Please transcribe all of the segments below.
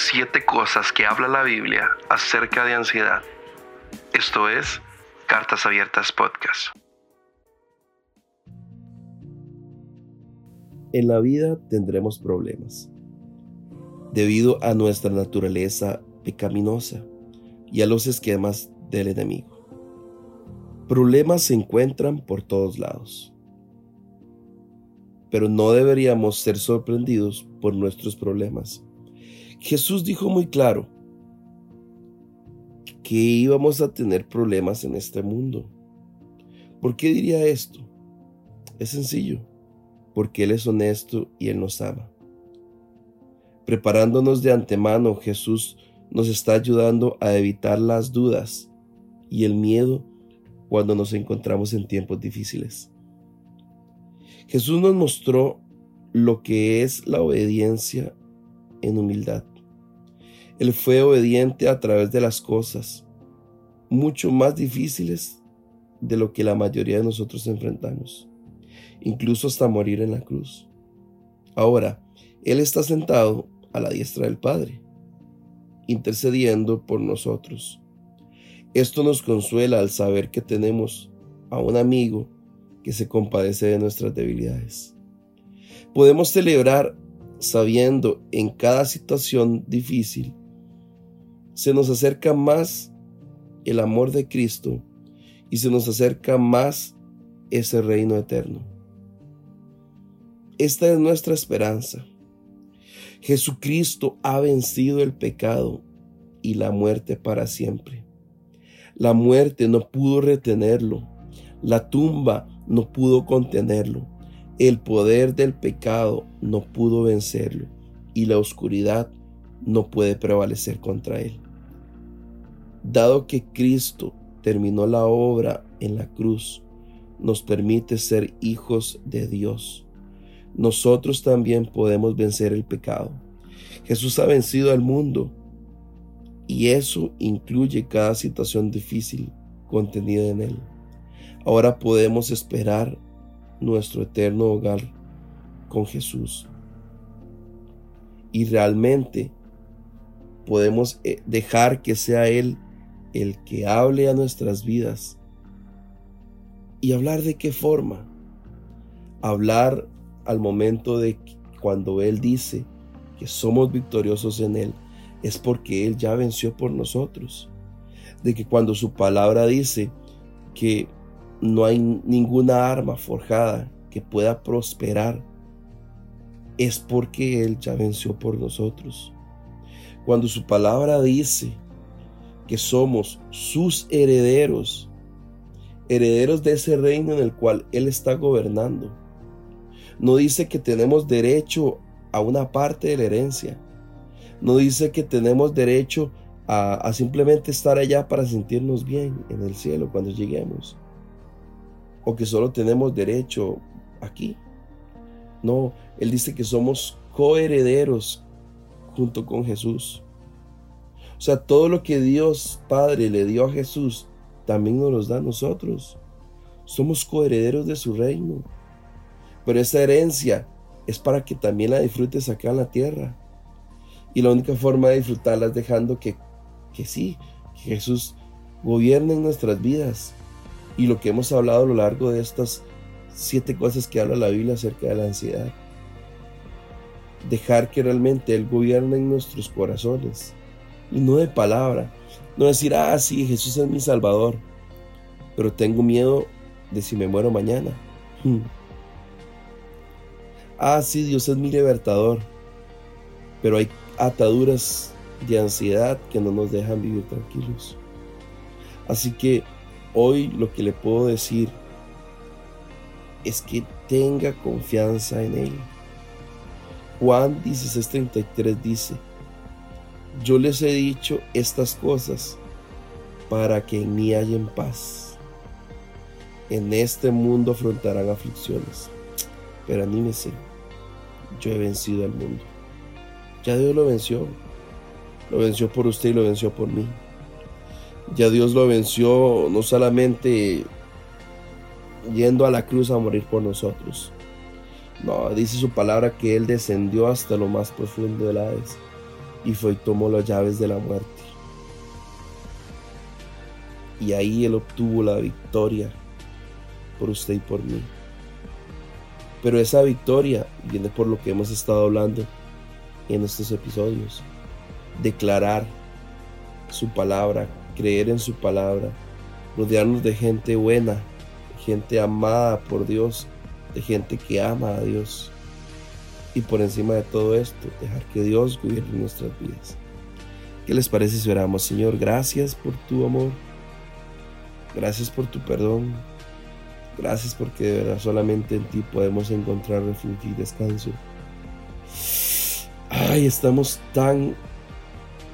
siete cosas que habla la Biblia acerca de ansiedad. Esto es Cartas Abiertas Podcast. En la vida tendremos problemas debido a nuestra naturaleza pecaminosa y a los esquemas del enemigo. Problemas se encuentran por todos lados, pero no deberíamos ser sorprendidos por nuestros problemas. Jesús dijo muy claro que íbamos a tener problemas en este mundo. ¿Por qué diría esto? Es sencillo, porque Él es honesto y Él nos ama. Preparándonos de antemano, Jesús nos está ayudando a evitar las dudas y el miedo cuando nos encontramos en tiempos difíciles. Jesús nos mostró lo que es la obediencia en humildad. Él fue obediente a través de las cosas mucho más difíciles de lo que la mayoría de nosotros enfrentamos, incluso hasta morir en la cruz. Ahora, Él está sentado a la diestra del Padre, intercediendo por nosotros. Esto nos consuela al saber que tenemos a un amigo que se compadece de nuestras debilidades. Podemos celebrar sabiendo en cada situación difícil se nos acerca más el amor de Cristo y se nos acerca más ese reino eterno. Esta es nuestra esperanza. Jesucristo ha vencido el pecado y la muerte para siempre. La muerte no pudo retenerlo. La tumba no pudo contenerlo. El poder del pecado no pudo vencerlo. Y la oscuridad no puede prevalecer contra él. Dado que Cristo terminó la obra en la cruz, nos permite ser hijos de Dios nosotros también podemos vencer el pecado. Jesús ha vencido al mundo y eso incluye cada situación difícil contenida en él. Ahora podemos esperar nuestro eterno hogar con Jesús. Y realmente podemos eh, dejar que sea Él el que hable a nuestras vidas. ¿Y hablar de qué forma? Hablar al momento de cuando Él dice que somos victoriosos en Él, es porque Él ya venció por nosotros. De que cuando su palabra dice que no hay ninguna arma forjada que pueda prosperar, es porque Él ya venció por nosotros. Cuando su palabra dice que somos sus herederos, herederos de ese reino en el cual Él está gobernando, no dice que tenemos derecho a una parte de la herencia. No dice que tenemos derecho a, simplemente estar allá para sentirnos bien en el cielo cuando lleguemos. O que solo tenemos derecho aquí. No, Él dice que somos coherederos junto con Jesús. O sea, todo lo que Dios Padre le dio a Jesús, también nos lo da a nosotros. Somos coherederos de su reino. Pero esa herencia es para que también la disfrutes acá en la tierra. Y la única forma de disfrutarla es dejando que, que sí, que Jesús gobierne en nuestras vidas. Y lo que hemos hablado a lo largo de estas siete cosas que habla la Biblia acerca de la ansiedad. Dejar que realmente Él gobierne en nuestros corazones. Y no de palabra. No decir, ah, sí, Jesús es mi Salvador. Pero tengo miedo de si me muero mañana. Hmm. Ah, sí, Dios es mi libertador. Pero hay ataduras de ansiedad que no nos dejan vivir tranquilos. Así que hoy lo que le puedo decir es que tenga confianza en Él. Juan 16:33 dice, yo les he dicho estas cosas para que en mí hayan paz. En este mundo afrontarán aflicciones, pero anímese yo he vencido al mundo. Ya Dios lo venció. Lo venció por usted y lo venció por mí. Ya Dios lo venció no solamente yendo a la cruz a morir por nosotros. No, dice su palabra que Él descendió hasta lo más profundo del Hades y fue y tomó las llaves de la muerte. Y ahí Él obtuvo la victoria por usted y por mí. Pero esa victoria viene por lo que hemos estado hablando en estos episodios. Declarar su palabra, creer en su palabra, rodearnos de gente buena, gente amada por Dios, de gente que ama a Dios. Y por encima de todo esto, dejar que Dios gobierne nuestras vidas. ¿Qué les parece si oramos? Señor, gracias por tu amor. Gracias por tu perdón. Gracias porque de verdad solamente en ti podemos encontrar refugio y descanso. Ay, estamos tan,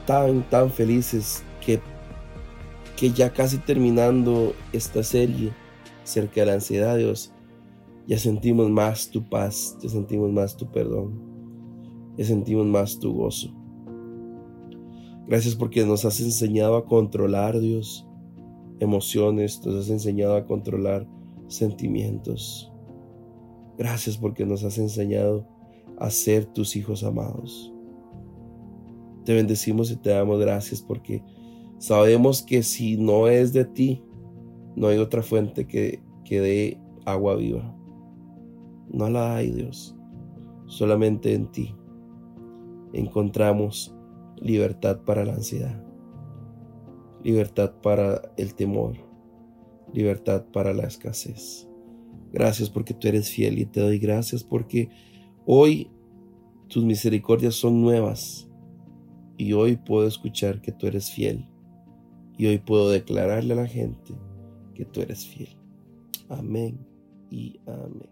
tan, tan felices que, que ya casi terminando esta serie cerca de la ansiedad, Dios, ya sentimos más tu paz, ya sentimos más tu perdón, ya sentimos más tu gozo. Gracias porque nos has enseñado a controlar, Dios, emociones, nos has enseñado a controlar sentimientos. Gracias porque nos has enseñado a ser tus hijos amados. Te bendecimos y te damos gracias porque sabemos que si no es de ti, no hay otra fuente que, que dé agua viva. No la hay, Dios. Solamente en ti encontramos libertad para la ansiedad, libertad para el temor, libertad para la escasez. Gracias porque tú eres fiel y te doy gracias porque hoy tus misericordias son nuevas y hoy puedo escuchar que tú eres fiel y hoy puedo declararle a la gente que tú eres fiel. Amén y amén.